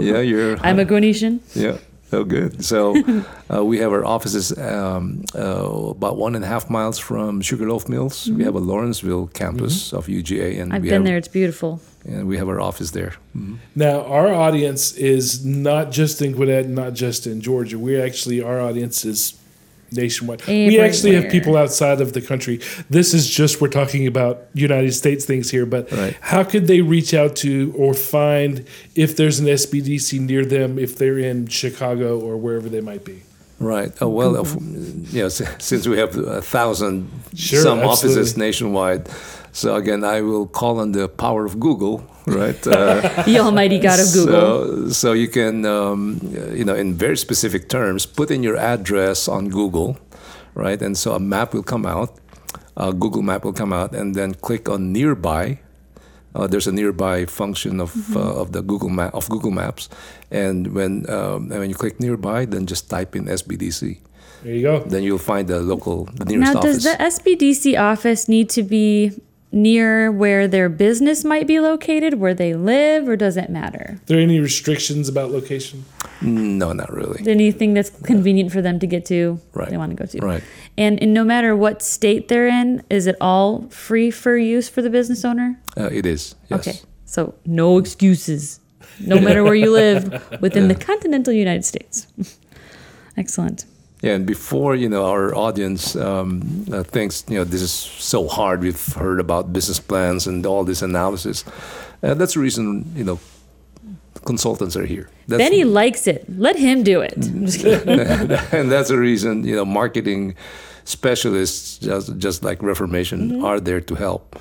yeah, you're I'm a Gwinnetian. yeah. Oh, good. So uh, we have our offices um, uh, about one and a half miles from Sugarloaf Mills. We have a Lawrenceville campus of UGA, and I've we been have, there. It's beautiful. and we have our office there. Now, our audience is not just in Gwinnett, not just in Georgia. We actually, our audience is nationwide. We actually have people outside of the country. This is just, we're talking about United States things here, but Right. how could they reach out to or find if there's an SBDC near them, if they're in Chicago or wherever they might be? Right. Oh, well, of- you know, since we have a thousand Sure, some offices nationwide, so again, I will call on the power of Google, right? Uh, The almighty God of Google. So, so you can, um, you know, in very specific terms, put in your address on Google, right? And so a map will come out, a Google map will come out, and then click on nearby. Uh, there's a nearby function of Mm-hmm. uh, of the Google map of Google Maps, and when um, and when you click nearby, then just type in SBDC. There you go. Then you'll find the local, the nearest now, office. does the SBDC office need to be near where their business might be located, where they live, or does it matter? Are there any restrictions about location? No, not really. Anything that's convenient for them to get to, Right. they want to go to. Right. And, and no matter what state they're in, is it all free for use for the business owner? Uh, it is. Yes. Okay. So no excuses, no matter where you live within the continental United States. Excellent. Yeah, and before you know our audience um, uh, thinks you know this is so hard. We've heard about business plans and all this analysis. Uh, that's the reason you know consultants are here. That's, Benny likes it. Let him do it. Mm-hmm. I'm just kidding. and that's the reason you know marketing specialists just just like Reformation are there to help.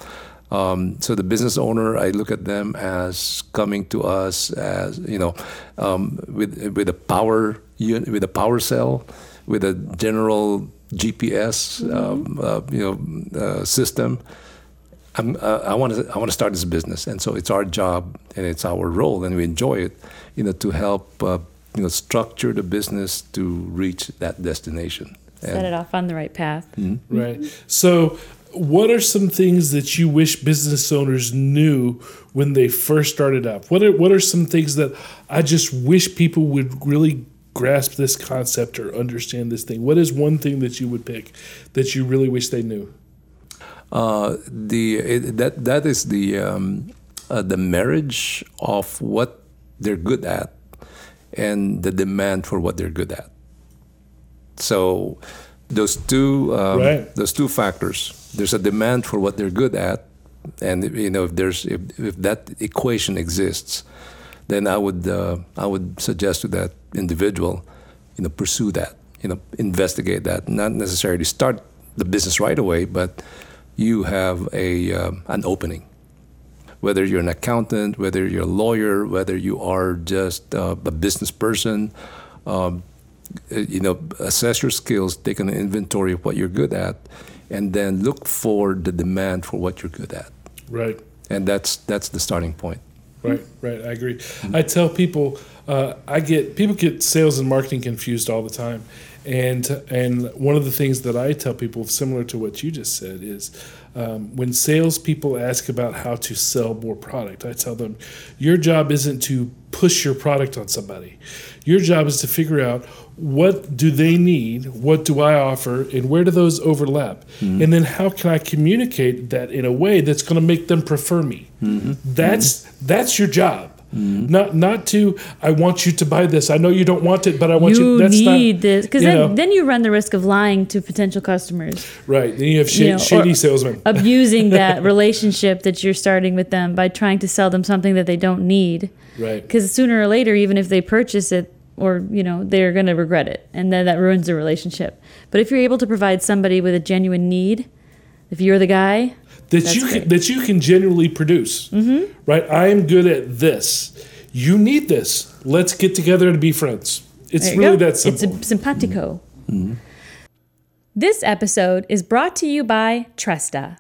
Um, so the business owner, I look at them as coming to us as you know um, with with a power with a power cell, with a general GPS um, uh, you know uh, system. I'm, uh, I want to I want to start this business, and so it's our job and it's our role, and we enjoy it, you know, to help uh, you know structure the business to reach that destination. Set it off on the right path. Right. So, what are some things that you wish business owners knew when they first started up? What are what are some things that I just wish people would really grasp this concept or understand this thing? What is one thing that you would pick that you really wish they knew? Uh, the it, that that is the um, uh, the marriage of what they're good at and the demand for what they're good at. So those two um, Right. those two factors. There's a demand for what they're good at, and you know if there's if, if that equation exists, then I would uh, I would suggest to that individual, you know, pursue that, you know, investigate that. Not necessarily start the business right away, but you have a um, an opening. Whether you're an accountant, whether you're a lawyer, whether you are just uh, a business person, um, uh, you know, assess your skills, take an inventory of what you're good at, and then look for the demand for what you're good at. Right. And that's that's the starting point. Right, right. I agree. I tell people, uh, I get people get sales and marketing confused all the time, and and one of the things that I tell people, similar to what you just said, is um, when salespeople ask about how to sell more product, I tell them, your job isn't to push your product on somebody. Your job is to figure out what do they need, what do I offer, and where do those overlap, mm-hmm. and then how can I communicate that in a way that's going to make them prefer me. Mm-hmm. That's that's your job. Mm-hmm. Not not to I want you to buy this. I know you don't want it, but I want you. You That's need not, this because then, know. then you run the risk of lying to potential customers, right. Then you have sh- you know, or- shady salesmen. abusing that relationship that you're starting with them by trying to sell them something that they don't need. Right. Because sooner or later, even if they purchase it, or you know, they're going to regret it, and then that ruins the relationship. But if you're able to provide somebody with a genuine need, if you're the guy, that you can that you can genuinely produce. Mm-hmm. Right. I am good at this. You need this. Let's get together to be friends. It's really go. that simple. It's a simpatico. This episode is brought to you by Tresta.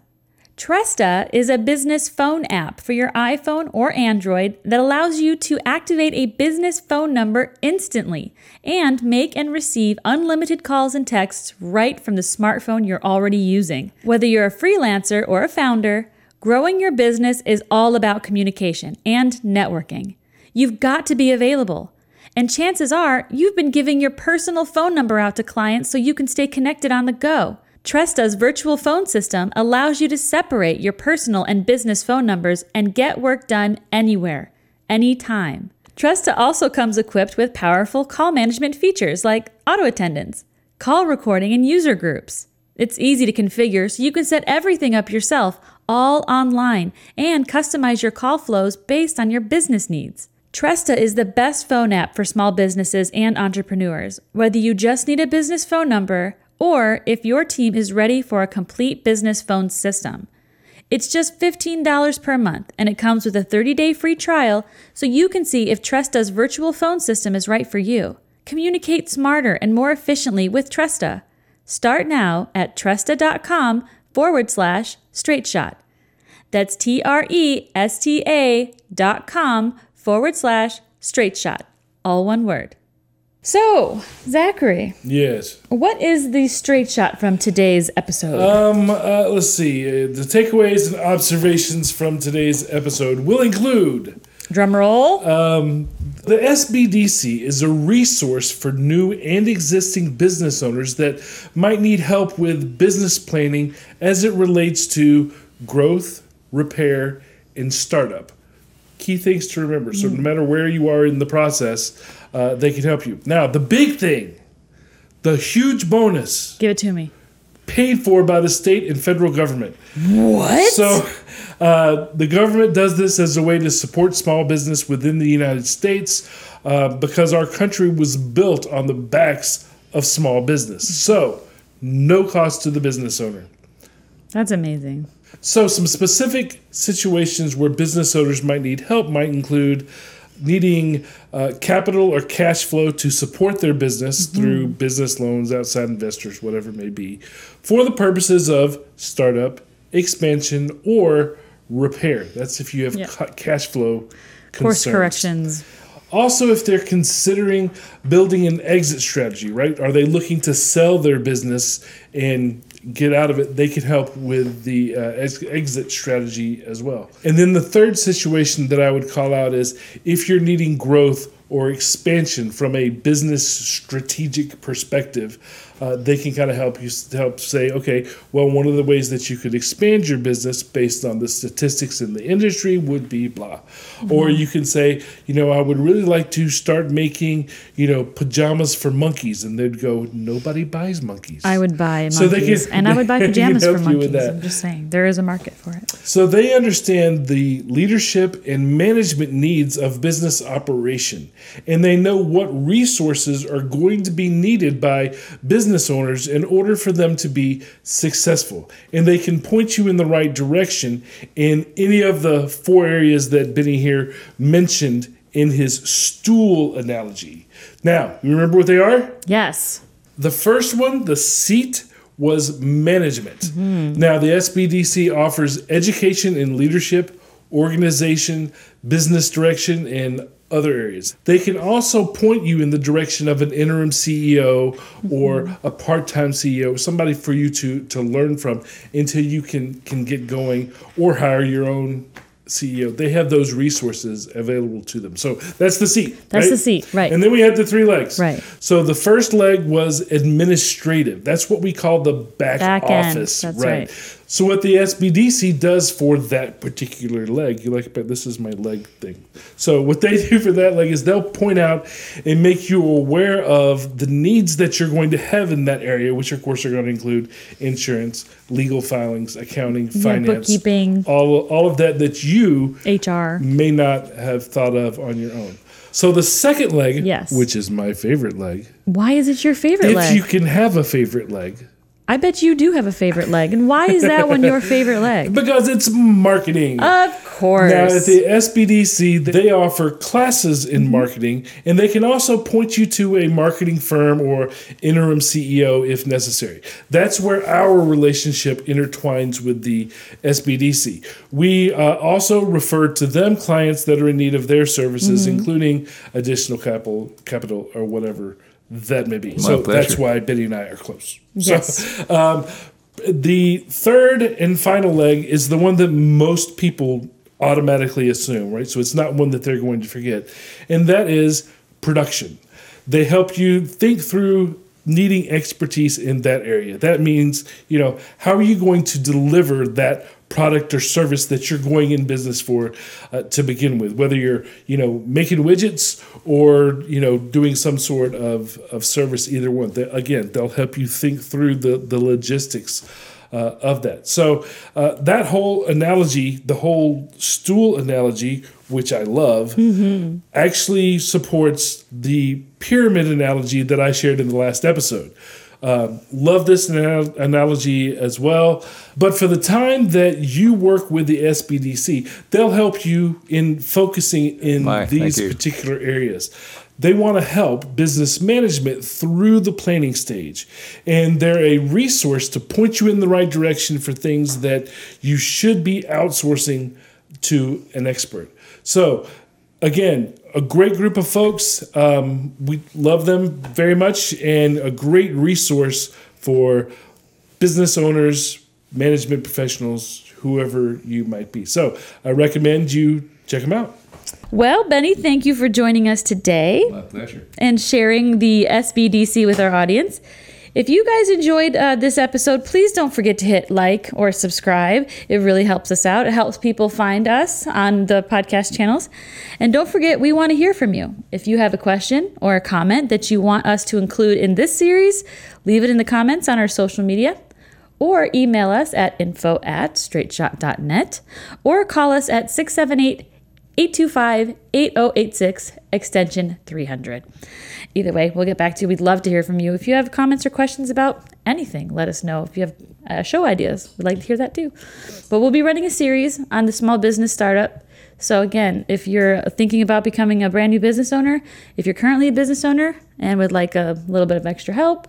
Tresta is a business phone app for your iPhone or Android that allows you to activate a business phone number instantly and make and receive unlimited calls and texts right from the smartphone you're already using. Whether you're a freelancer or a founder, growing your business is all about communication and networking. You've got to be available. And chances are you've been giving your personal phone number out to clients so you can stay connected on the go. Tresta's virtual phone system allows you to separate your personal and business phone numbers and get work done anywhere, anytime. Tresta also comes equipped with powerful call management features like auto attendance, call recording, and user groups. It's easy to configure so you can set everything up yourself, all online, and customize your call flows based on your business needs. Tresta is the best phone app for small businesses and entrepreneurs, whether you just need a business phone number or if your team is ready for a complete business phone system. It's just $15 per month and it comes with a 30 day free trial so you can see if Tresta's virtual phone system is right for you. Communicate smarter and more efficiently with Tresta. Start now at tresta.com forward slash straight shot. That's T R E S T A dot com forward slash straight shot. All one word. So, Zachary, Yes. what is the straight shot from today's episode? Um, uh, let's see. Uh, the takeaways and observations from today's episode will include Drum roll. Um, the SBDC is a resource for new and existing business owners that might need help with business planning as it relates to growth, repair, and startup. Key things to remember. So, no matter where you are in the process, uh, they can help you. Now, the big thing, the huge bonus Give it to me. paid for by the state and federal government. What? So, uh, the government does this as a way to support small business within the United States uh, because our country was built on the backs of small business. So, no cost to the business owner. That's amazing. So, some specific situations where business owners might need help might include needing uh, capital or cash flow to support their business through business loans, outside investors, whatever it may be, for the purposes of startup, expansion, or repair. That's if you have Yeah. ca- cash flow Course corrections. Also, if they're considering building an exit strategy, right? Are they looking to sell their business and get out of it? They can help with the uh, ex- exit strategy as well. And then the third situation that I would call out is if you're needing growth or expansion from a business strategic perspective, uh, they can kind of help you help say, okay, well, one of the ways that you could expand your business based on the statistics in the industry would be blah. Or you can say, you know, I would really like to start making, you know, pajamas for monkeys, and they'd go, nobody buys monkeys. I would buy monkeys, So they can- and I would buy pajamas for help you with monkeys. that. I'm just saying, there is a market for it. So they understand the leadership and management needs of business operation, and they know what resources are going to be needed by business owners in order for them to be successful. And they can point you in the right direction in any of the four areas that Benny here mentioned in his stool analogy. Now, you remember what they are? Yes. The first one, the seat, was management. Mm-hmm. Now, the SBDC offers education in leadership, organization, business direction, and other areas. They can also point you in the direction of an interim CEO or a part-time CEO, somebody for you to to learn from until you can can get going or hire your own CEO. They have those resources available to them. So that's the seat. That's right? the seat, right. And then we had the three legs. Right. So the first leg was administrative. That's what we call the back, Back office. that's right. So what the SBDC does for that particular leg, you like, but this is my leg thing. So what they do for that leg is they'll point out and make you aware of the needs that you're going to have in that area, which of course are going to include insurance, legal filings, accounting, finance, bookkeeping. all all of that that you HR. may not have thought of on your own. So the second leg, Yes. which is my favorite leg, Why is it your favorite if leg? If you can have a favorite leg, I bet you do have a favorite leg. And why is that one your favorite leg? because it's marketing. Of course. Now, at the SBDC, they offer classes in Mm-hmm. marketing, and they can also point you to a marketing firm or interim CEO if necessary. That's where our relationship intertwines with the SBDC. We uh, also refer to them clients that are in need of their services, Mm-hmm. including additional capital, capital or whatever that may be. so pleasure. that's why Biddy and I are close. Yes. So, um, the third and final leg is the one that most people automatically assume, right? So it's not one that they're going to forget, and that is production. They help you think through needing expertise in that area. That means, you know, how are you going to deliver that product or service that you're going in business for uh, to begin with whether you're you know making widgets or you know doing some sort of, of service either one. They, again they'll help you think through the the logistics uh, of that. So uh, that whole analogy the whole stool analogy which i love actually supports the pyramid analogy that i shared in the last episode um, love this ana- analogy as well. But for the time that you work with the SBDC, they'll help you in focusing in thank these particular areas. They want to help business management through the planning stage. And they're a resource to point you in the right direction for things that you should be outsourcing to an expert. So, again, a great group of folks. Um, we love them very much and a great resource for business owners, management professionals, whoever you might be. So I recommend you check them out. Well, Benny, thank you for joining us today. My pleasure. And sharing the SBDC with our audience. If you guys enjoyed uh, this episode, please don't forget to hit like or subscribe. It really helps us out. It helps people find us on the podcast channels. And don't forget, we want to hear from you. If you have a question or a comment that you want us to include in this series, leave it in the comments on our social media or email us at info at straightshot.net or call us at 678 825 8086 extension 300. Either way, we'll get back to you. We'd love to hear from you. If you have comments or questions about anything, let us know. If you have uh, show ideas, we'd like to hear that too. But we'll be running a series on the small business startup. So, again, if you're thinking about becoming a brand new business owner, if you're currently a business owner and would like a little bit of extra help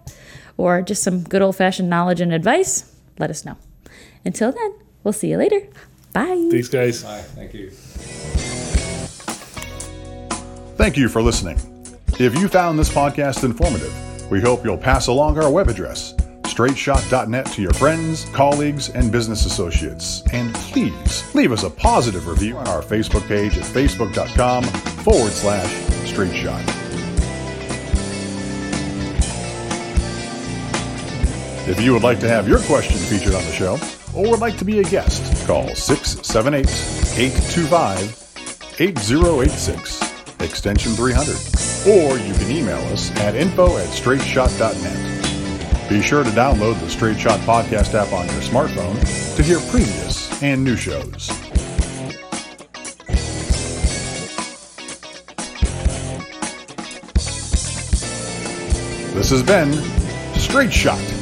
or just some good old fashioned knowledge and advice, let us know. Until then, we'll see you later. Bye. Thanks, guys. Bye. Thank you. Thank you for listening. If you found this podcast informative, we hope you'll pass along our web address, straightshot.net, to your friends, colleagues, and business associates. And please leave us a positive review on our Facebook page at facebook.com forward slash straightshot. If you would like to have your question featured on the show, or would like to be a guest, call 678 825 8086 extension 300. Or you can email us at info at straightshot.net. Be sure to download the Straight Shot Podcast app on your smartphone to hear previous and new shows. This has been Straight Shot.